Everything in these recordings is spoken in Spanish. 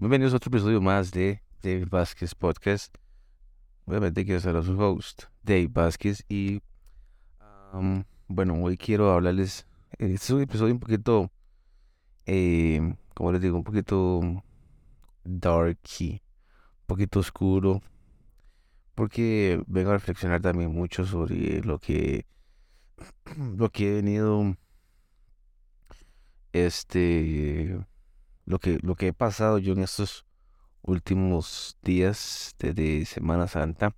Bienvenidos a otro episodio más de Dave Vázquez Podcast. Obviamente quiero ser su host, Dave Vázquez, y bueno, hoy quiero hablarles. Este es un episodio un poquito, eh, como les digo, un poquito darky, un poquito oscuro, porque vengo a reflexionar también mucho sobre lo que, lo que he venido, este lo que, lo que he pasado yo en estos últimos días de, Semana Santa,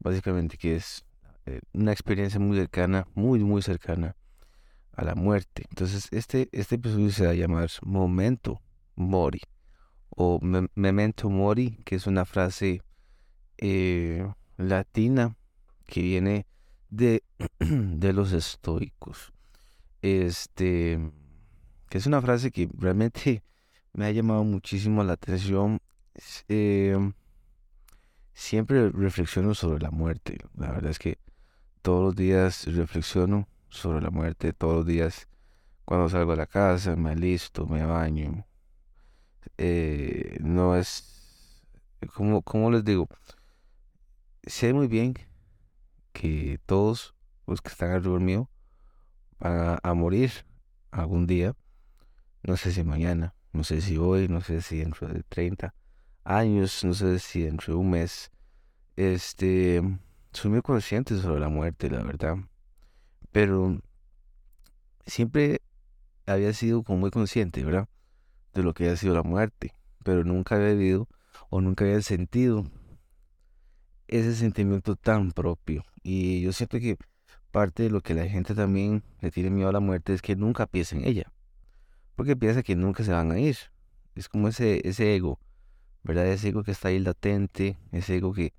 básicamente que es eh, una experiencia muy cercana, muy, muy cercana a la muerte. Entonces, este, este episodio se va a llamar Momento Mori o Memento Mori, que es una frase eh, latina que viene de, de los estoicos. Este, que es una frase que realmente me ha llamado muchísimo la atención. Em, siempre reflexiono sobre la muerte. La verdad es que todos los días reflexiono sobre la muerte. Todos los días cuando salgo de la casa me alisto, me baño. Eh, no es, como, como les digo, sé muy bien que todos los que están alrededor mío van a morir algún día. No sé si mañana, no sé si hoy, no sé si dentro de 30 años, no sé si dentro de un mes. Este, soy muy consciente sobre la muerte, la verdad. Pero siempre había sido como muy consciente, ¿verdad? De lo que había sido la muerte. Pero nunca había vivido o nunca había sentido ese sentimiento tan propio. Y yo siento que parte de lo que la gente también le tiene miedo a la muerte es que nunca piensa en ella porque piensa que nunca se van a ir. Es como ese, ese ego, ¿verdad? Ese ego que está ahí latente, ese ego que,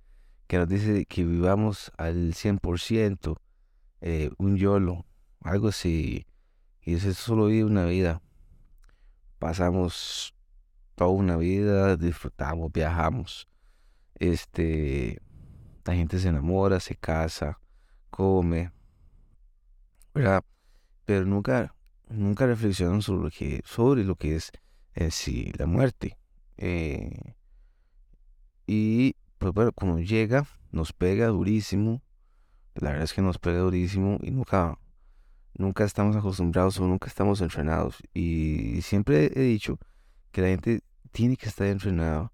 que nos dice que vivamos al 100%, eh, un YOLO, algo así. Y eso solo vive una vida. Pasamos toda una vida, disfrutamos, viajamos. Este, la gente se enamora, se casa, come, ¿verdad? Pero nunca nunca reflexionan sobre lo que, sobre lo que es eh, la muerte. Eh, y pues bueno, cuando llega, nos pega durísimo. La verdad es que nos pega durísimo y nunca, nunca estamos acostumbrados o nunca estamos entrenados. Y siempre he dicho que la gente tiene que estar entrenada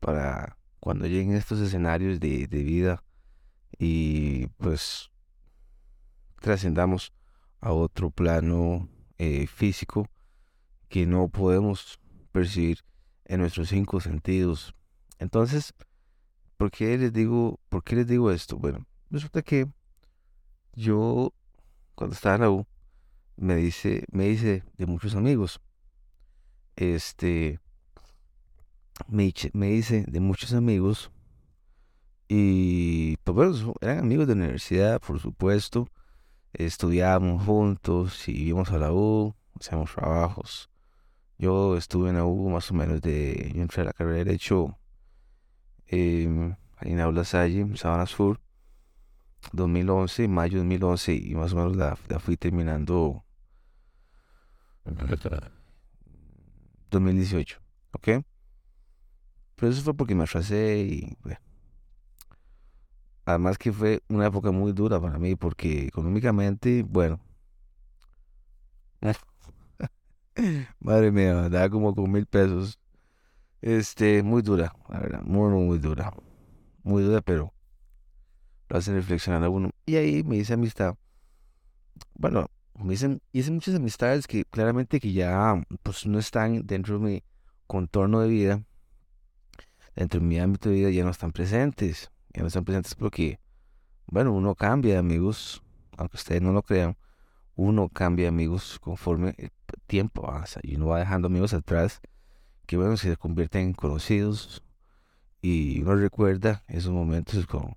para cuando lleguen estos escenarios de, de vida y pues trascendamos a otro plano eh, físico que no podemos percibir en nuestros cinco sentidos. Entonces, ¿por qué les digo, por qué les digo esto? Bueno, resulta que yo cuando estaba en la U me dice, me dice de muchos amigos, este, me, me dice de muchos amigos y pues bueno, eran amigos de la universidad, por supuesto, estudiamos juntos y íbamos a la U, hacíamos trabajos. Yo estuve en la U más o menos de, yo entré a la carrera de Derecho eh, en Aula Salle, Sabana Sur, 2011, mayo de 2011, y más o menos la, fui terminando 2018, ¿ok? Pero eso fue porque me atrasé y bueno, Además que fue una época muy dura para mí porque económicamente, bueno, madre mía, daba como con mil pesos. Este, muy dura, la verdad, muy, muy dura. Muy dura, pero lo hacen reflexionar a uno. Y ahí me hice amistad. Bueno, me hice, hice muchas amistades que claramente que ya pues no están dentro de mi contorno de vida, dentro de mi ámbito de vida ya no están presentes que no están presentes porque, bueno, uno cambia de amigos, aunque ustedes no lo crean, uno cambia de amigos conforme el tiempo avanza y uno va dejando amigos atrás que, bueno, se convierten en conocidos y uno recuerda esos momentos con,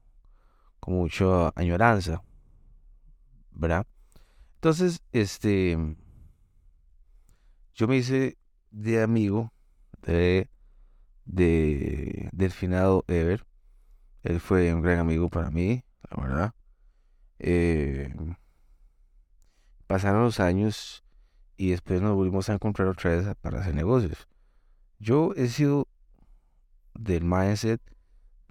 con mucha añoranza, ¿verdad? Entonces, este, yo me hice de amigo de, de del finado Ever él fue un gran amigo para mí, la verdad. Eh, pasaron los años y después nos volvimos a encontrar otra vez para hacer negocios. yo he sido del mindset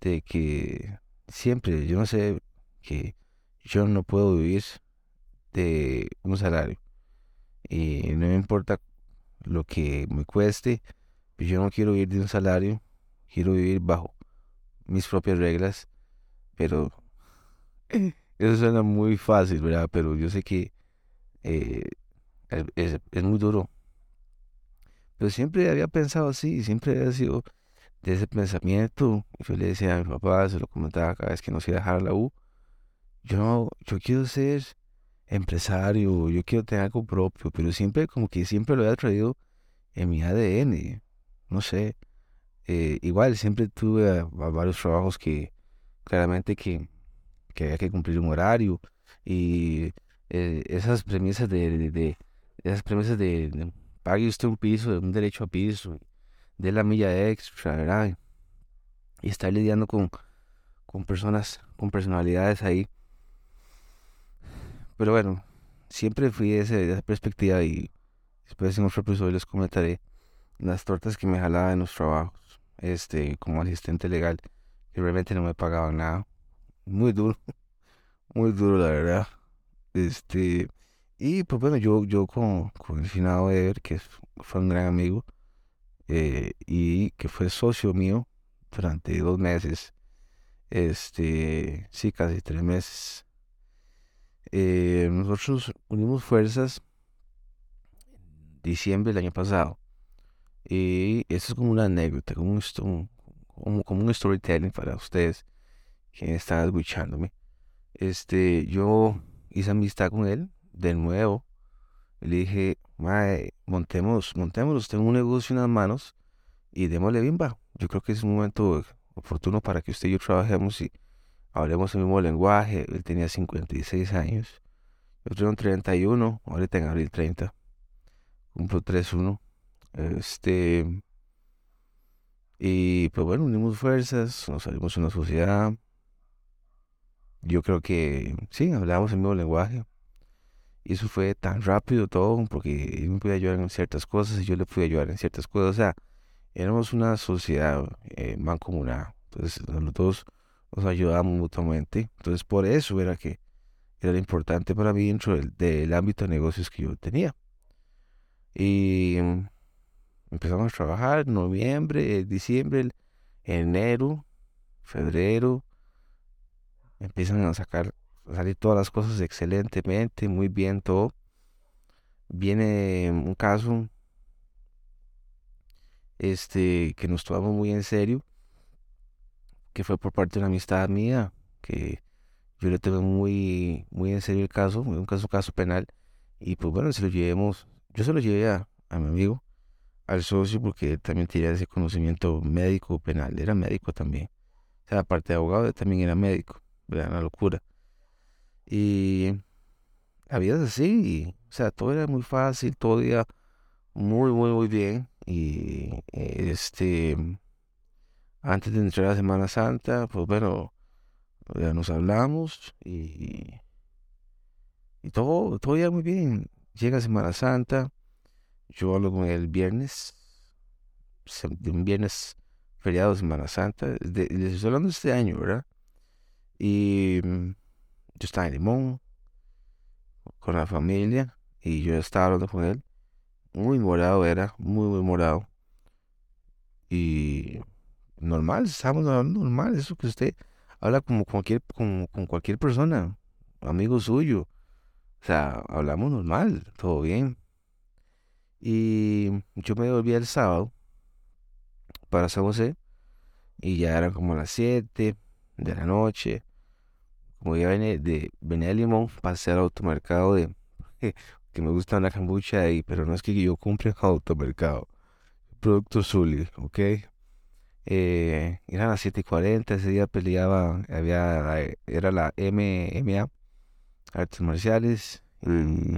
de que siempre, yo no sé, que yo no puedo vivir de un salario. Y no me importa lo que me cueste, pues yo no quiero vivir de un salario, quiero vivir bajo mis propias reglas, pero eso suena muy fácil, ¿verdad? Pero yo sé que eh, es, es muy duro. Pero siempre había pensado así, siempre había sido de ese pensamiento. Yo le decía a mi papá, se lo comentaba cada vez que nos iba a dejar la U. Yo, yo quiero ser empresario, yo quiero tener algo propio, pero siempre, como que siempre lo había traído en mi ADN. No sé. Eh, igual, siempre tuve varios trabajos que claramente que, que había que cumplir un horario y eh, esas premisas de, de, esas premisas de, pague usted un piso, un derecho a piso, de la milla extra, ¿verdad? Y estar lidiando con, con personas, con personalidades ahí. Pero bueno, siempre fui de, de esa perspectiva y después en otro episodio les comentaré las tortas que me jalaba en los trabajos, este, como asistente legal, que realmente no me pagaban nada. Muy duro, muy duro la verdad. Este, y pues bueno, yo, yo con, con el finado Ever, que fue un gran amigo, eh, y que fue socio mío durante dos meses, este, sí, casi tres meses. Eh, nosotros unimos fuerzas en diciembre del año pasado. Y eso es como una anécdota, como un, como, como un storytelling para ustedes que están escuchándome. Este, yo hice amistad con él de nuevo. Le dije, mae, montemos, montémonos, tengo un negocio en las manos y démosle bimba. Yo creo que es un momento oportuno para que usted y yo trabajemos y hablemos el mismo lenguaje. Él tenía 56 años, yo tengo 31, ahorita en abril 30, cumplo 3-1. Este, y pues bueno, unimos fuerzas, nos salimos una sociedad. Yo creo que sí, hablamos el mismo lenguaje. Y eso fue tan rápido todo, porque él me podía ayudar en ciertas cosas y yo le pude ayudar en ciertas cosas. O sea, éramos una sociedad eh, mancomunada. Entonces, los dos nos ayudábamos mutuamente. Entonces, por eso era que era importante para mí dentro del, ámbito de negocios que yo tenía. Y empezamos a trabajar noviembre, diciembre, enero, febrero. Empiezan a sacar salir todas las cosas excelentemente, muy bien todo. Viene un caso este que nos tomamos muy en serio, que fue por parte de una amistad mía, que yo le tuve muy, muy en serio el caso, un caso, caso penal, y pues bueno, se lo llevemos, yo se lo llevé a, a mi amigo, al socio, porque también tenía ese conocimiento médico penal, era médico también. O sea, aparte de abogado, también era médico, era una locura. Y la vida es así, o sea, todo era muy fácil, todo iba muy, muy, muy bien. Y este, antes de entrar a Semana Santa, pues bueno, ya nos hablamos y, y todo, todo iba muy bien. Llega Semana Santa, yo hablo con él el viernes, un viernes feriado de Semana Santa, de, les estoy hablando este año, ¿verdad? Y yo estaba en Limón con la familia y yo estaba hablando con él. Muy morado era, muy, muy morado. Y normal, estábamos hablando normal, eso que usted habla como cualquier, con, con cualquier persona, amigo suyo. O sea, hablamos normal, todo bien. Y yo me volví el sábado para San José y ya eran como las 7 de la noche como ya venía de, venía de Limón, pasé al automercado de que me gusta una cambucha ahí, pero no es que yo compre en automercado. Producto Zully, ¿ok? Eh, eran las 7 y 40, ese día peleaba, había, era la MMA, artes marciales, y,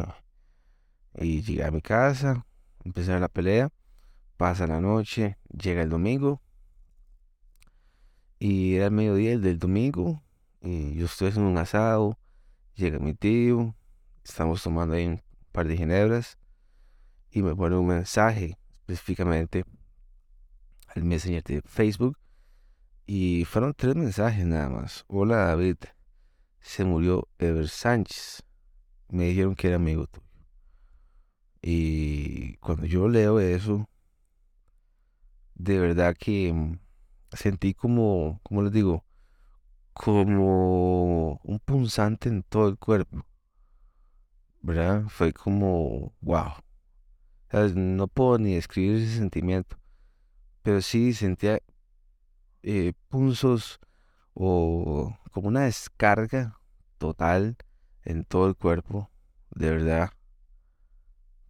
y llegué a mi casa, empecé la pelea, pasa la noche, llega el domingo, y era el mediodía del domingo, y yo estoy haciendo un asado, llega mi tío, estamos tomando ahí un par de ginebras y me pone un mensaje específicamente al Messenger de Facebook y fueron tres mensajes nada más. Hola David, se murió Ever Sánchez. Me dijeron que era amigo tuyo. Y cuando yo leo eso, de verdad que mm, sentí como, como les digo, como un punzante en todo el cuerpo. ¿Verdad? Fue como, wow. No puedo ni describir ese sentimiento. Pero sí sentía eh, punzos o como una descarga total en todo el cuerpo. De verdad.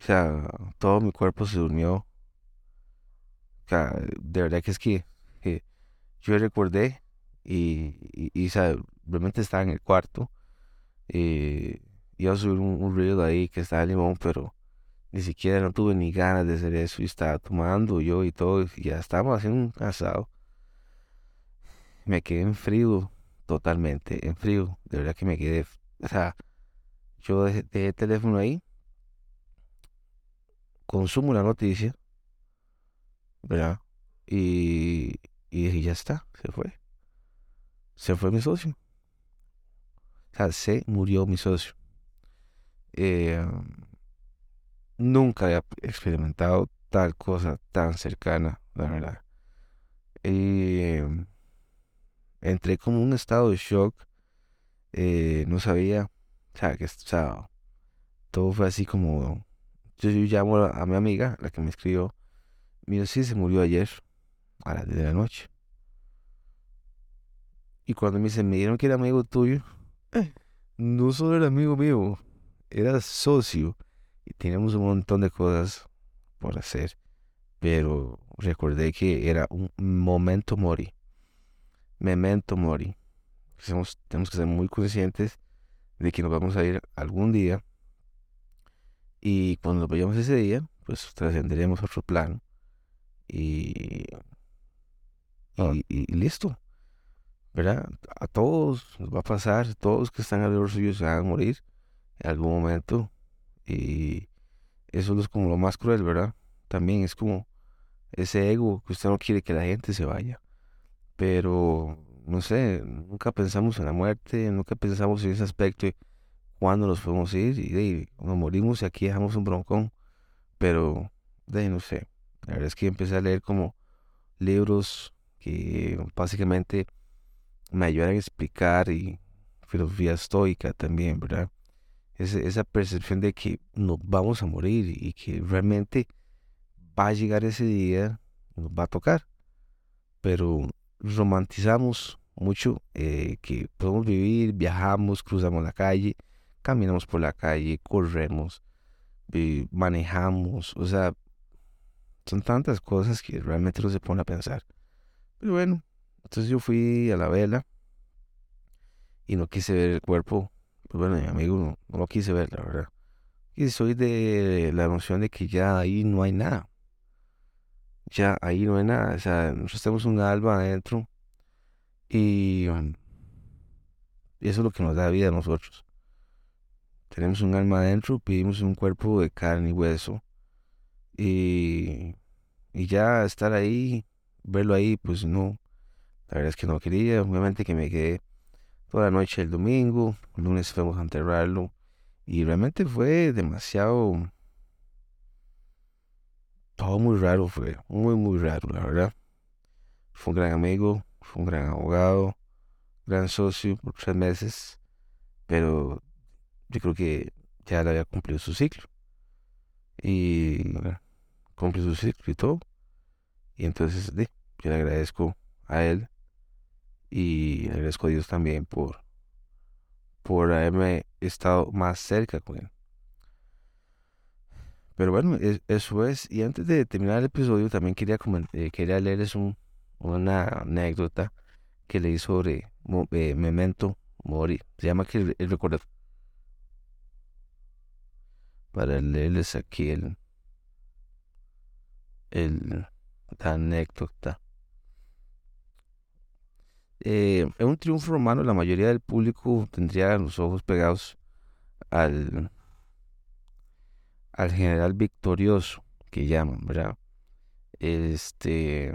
O sea, todo mi cuerpo se durmió. O sea, de verdad que es que, yo recordé y, y, realmente estaba en el cuarto. Eh, iba a subir un, un de ahí que estaba limón, pero ni siquiera no tuve ni ganas de hacer eso y estaba tomando yo y todo. Y ya estábamos haciendo un asado. Me quedé en frío, totalmente en frío. De verdad que me quedé. O sea, yo dejé, el teléfono ahí. Consumo la noticia. ¿Verdad? Y, y ya está, se fue. Se fue mi socio. O sea, se murió mi socio. Eh, nunca había experimentado tal cosa tan cercana, la verdad. Em, entré como un estado de shock. Eh, no sabía, o sea, todo fue así como. Yo, llamo a, mi amiga, la que me escribió. Mira, sí, se murió ayer, a las 10 de la noche. Y cuando me dice, me dieron que era amigo tuyo, no solo era amigo mío, era socio y teníamos un montón de cosas por hacer, pero recordé que era un momento mori, memento mori. Tenemos que ser muy conscientes de que nos vamos a ir algún día y cuando nos vayamos ese día, pues trascenderemos otro plano y, ah. y, listo. ¿verdad? A todos nos va a pasar, todos que están alrededor suyo se van a morir en algún momento. Y eso es como lo más cruel, ¿verdad? También es como ese ego que usted no quiere que la gente se vaya. Pero, no sé, nunca pensamos en la muerte, nunca pensamos en ese aspecto de cuándo nos podemos ir y nos morimos y aquí dejamos un broncón. Pero, de no sé, la verdad es que empecé a leer como libros que básicamente me ayudan a explicar y filosofía estoica también, ¿verdad? esa percepción de que nos vamos a morir y que realmente va a llegar ese día, nos va a tocar. Pero romantizamos mucho eh, que podemos vivir, viajamos, cruzamos la calle, caminamos por la calle, corremos, manejamos, o sea, son tantas cosas que realmente no se pone a pensar. Pero bueno, entonces yo fui a la vela y no quise ver el cuerpo pues bueno, mi amigo no, lo quise ver, la verdad. Y soy de la noción de que ya ahí no hay nada. Ya ahí no hay nada. O sea, nosotros tenemos un alma adentro y, y eso es lo que nos da vida a nosotros. Tenemos un alma adentro, pedimos un cuerpo de carne y hueso. Y, y ya estar ahí, verlo ahí, pues no. La verdad es que no quería. Obviamente que me quedé toda la noche el domingo, el lunes fuimos a enterrarlo y realmente fue demasiado, todo muy raro fue, muy muy raro la verdad. Fue un gran amigo, fue un gran abogado, gran socio por tres meses, pero yo creo que ya le había cumplido su ciclo. Y cumplió su ciclo y todo. Y entonces yo le agradezco a él y agradezco a Dios también por, por haberme estado más cerca con Él. Pero bueno, eso es. Y antes de terminar el episodio, también quería, eh, quería leerles un, una anécdota que leí sobre eh, Memento Mori. Se llama que el, recuerdo. Para leerles aquí el, el, la anécdota. Eh, en un triunfo romano, la mayoría del público tendría los ojos pegados al, al general victorioso, que llaman, ¿verdad? Este,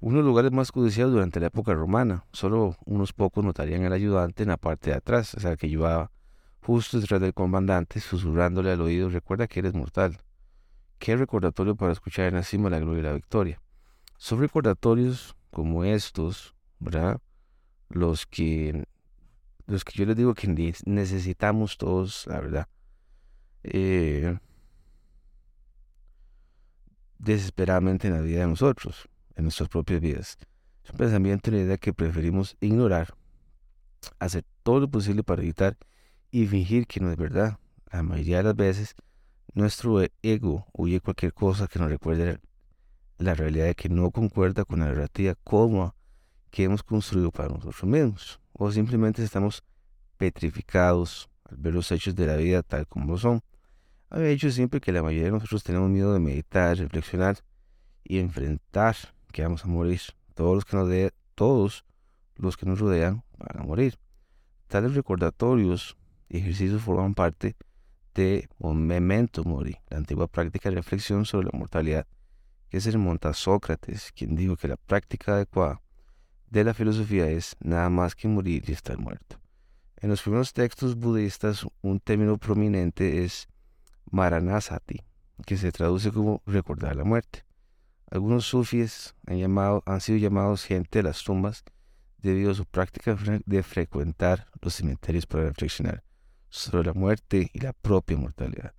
uno de los lugares más codiciados durante la época romana. Solo unos pocos notarían al ayudante en la parte de atrás, o sea, que llevaba justo detrás del comandante, susurrándole al oído, recuerda que eres mortal. Qué recordatorio para escuchar en la cima la gloria y la victoria. Son recordatorios como estos, ¿verdad? Los que, los que yo les digo que necesitamos todos, la verdad. Eh, desesperadamente en la vida de nosotros, en nuestras propias vidas. Es un pensamiento y una idea que preferimos ignorar, hacer todo lo posible para evitar y fingir que no es verdad. La mayoría de las veces, nuestro ego huye cualquier cosa que nos recuerde la realidad de que no concuerda con la narrativa cómoda que hemos construido para nosotros mismos, o simplemente estamos petrificados al ver los hechos de la vida tal como son. Había dicho siempre que la mayoría de nosotros tenemos miedo de meditar, reflexionar y enfrentar que vamos a morir. Todos los que nos, de, todos los que nos rodean van a morir. Tales recordatorios y ejercicios forman parte de un memento mori, la antigua práctica de reflexión sobre la mortalidad que se remonta a Sócrates, quien dijo que la práctica adecuada de la filosofía es nada más que morir y estar muerto. En los primeros textos budistas, un término prominente es Maranasati, que se traduce como recordar la muerte. Algunos sufíes han, llamado, han sido llamados gente de las tumbas debido a su práctica de frecuentar los cementerios para reflexionar sobre la muerte y la propia mortalidad.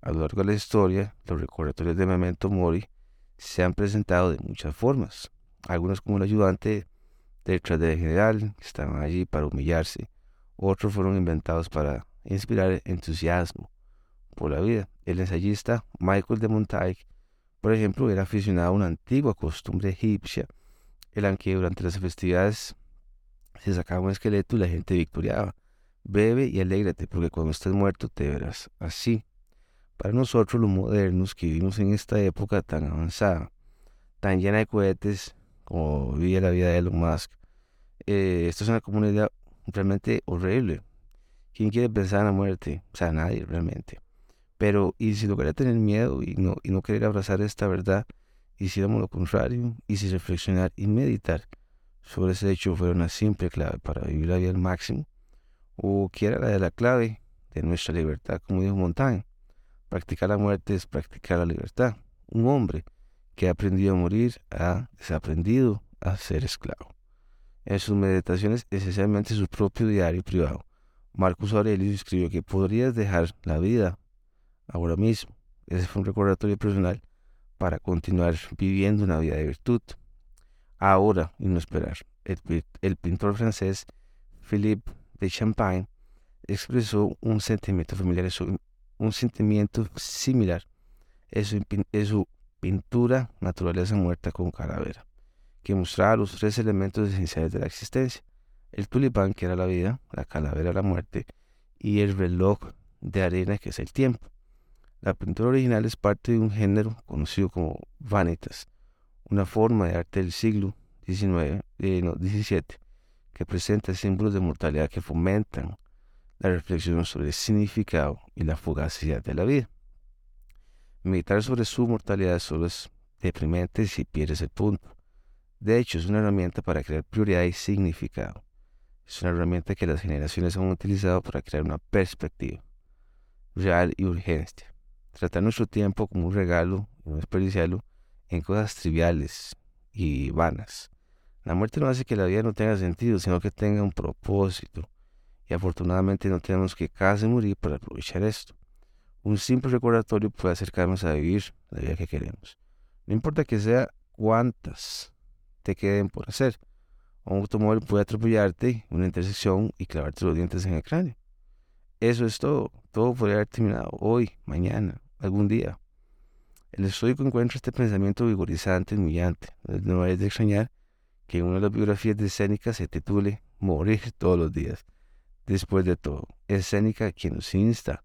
A lo largo de la historia, los recordatorios de Memento Mori se han presentado de muchas formas. Algunos como un ayudante detrás del general, que estaban allí para humillarse. Otros fueron inventados para inspirar entusiasmo por la vida. El ensayista Michael de Montaigne, por ejemplo, era aficionado a una antigua costumbre egipcia en la que durante las festividades se sacaba un esqueleto y la gente victoriaba. Bebe y alégrate, porque cuando estés muerto te verás así. Para nosotros los modernos que vivimos en esta época tan avanzada, tan llena de cohetes como vivía la vida de Elon Musk, eh, esto es una comunidad realmente horrible. ¿Quién quiere pensar en la muerte? O sea, nadie realmente. Pero, ¿y si lograría tener miedo y no, y no querer abrazar esta verdad? Hiciéramos lo contrario, y si reflexionar y meditar sobre ese hecho fuera una simple clave para vivir la vida al máximo, o que era la de la clave de nuestra libertad, como dijo Montaigne. Practicar la muerte es practicar la libertad. Un hombre que ha aprendido a morir ha desaprendido a ser esclavo. En sus meditaciones, esencialmente su propio diario privado, Marcus Aurelius escribió que podrías dejar la vida ahora mismo. Ese fue un recordatorio personal para continuar viviendo una vida de virtud. Ahora y no esperar. El, pintor francés Philippe de Champagne expresó un sentimiento familiar, un sentimiento similar en su, pintura Naturaleza muerta con calavera, que mostraba los tres elementos esenciales de la existencia. El tulipán, que era la vida, la calavera, la muerte, y el reloj de arena, que es el tiempo. La pintura original es parte de un género conocido como vanitas, una forma de arte del siglo XIX, eh, no, XVII, que presenta símbolos de mortalidad que fomentan la reflexión sobre el significado y la fugacidad de la vida. Meditar sobre su mortalidad solo es deprimente si pierdes el punto. De hecho, es una herramienta para crear prioridad y significado. Es una herramienta que las generaciones han utilizado para crear una perspectiva real y urgente tratar nuestro tiempo como un regalo no desperdiciarlo en cosas triviales y vanas. La muerte no hace que la vida no tenga sentido, sino que tenga un propósito. Y afortunadamente no tenemos que casi morir para aprovechar esto. Un simple recordatorio puede acercarnos a vivir la vida que queremos. No importa que sea cuántas te queden por hacer. Un automóvil puede atropellarte una intersección y clavarte los dientes en el cráneo. Eso es todo. Todo podría haber terminado hoy, mañana, algún día. El estoico encuentra este pensamiento vigorizante y humillante. No es de extrañar que una de las biografías de Séneca se titule Morir todos los días. Después de todo, es Séneca quien nos insta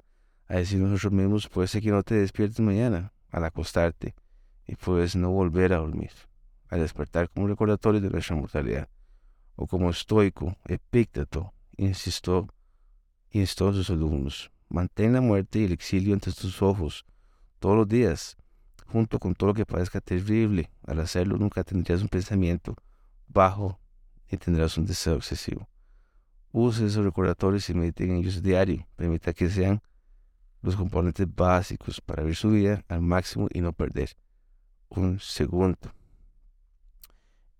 a decir nosotros mismos, puede ser que no te despiertes mañana al acostarte y puedes no volver a dormir, al despertar como un recordatorio de nuestra mortalidad. O como estoico, Epícteto insistió, instó a sus alumnos, Mantén la muerte y el exilio ante tus ojos todos los días. junto con todo lo que parezca terrible. Al hacerlo nunca tendrías un pensamiento bajo ni tendrás un deseo excesivo. Use esos recordatorios y medite en ellos diario. Permita que sean los componentes básicos para vivir su vida al máximo y no perder un segundo.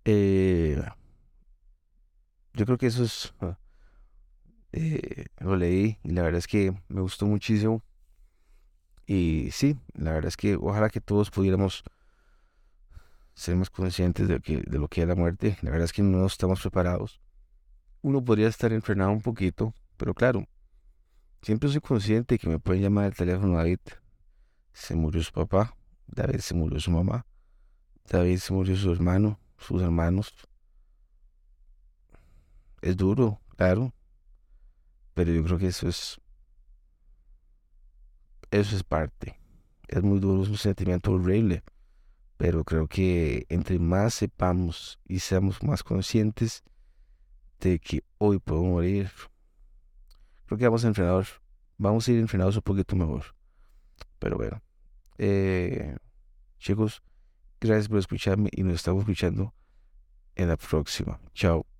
Eh, yo creo que eso es... Eh, lo leí y la verdad es que me gustó muchísimo. Y sí, la verdad es que ojalá que todos pudiéramos ser más conscientes de, que, de lo que es la muerte. La verdad es que no estamos preparados. Uno podría estar entrenado un poquito, pero claro, siempre soy consciente que me pueden llamar al teléfono David. Se murió su papá, David se murió su mamá, David se murió su hermano, sus hermanos. Es duro, claro, pero yo creo que eso es eso es parte. Es muy duro, es un sentimiento horrible, pero creo que entre más sepamos y seamos más conscientes de que hoy puedo morir, creo que vamos a entrenar, vamos a ir entrenados un poquito mejor. Pero bueno, eh, chicos, gracias por escucharme y nos estamos escuchando en la próxima. Chao.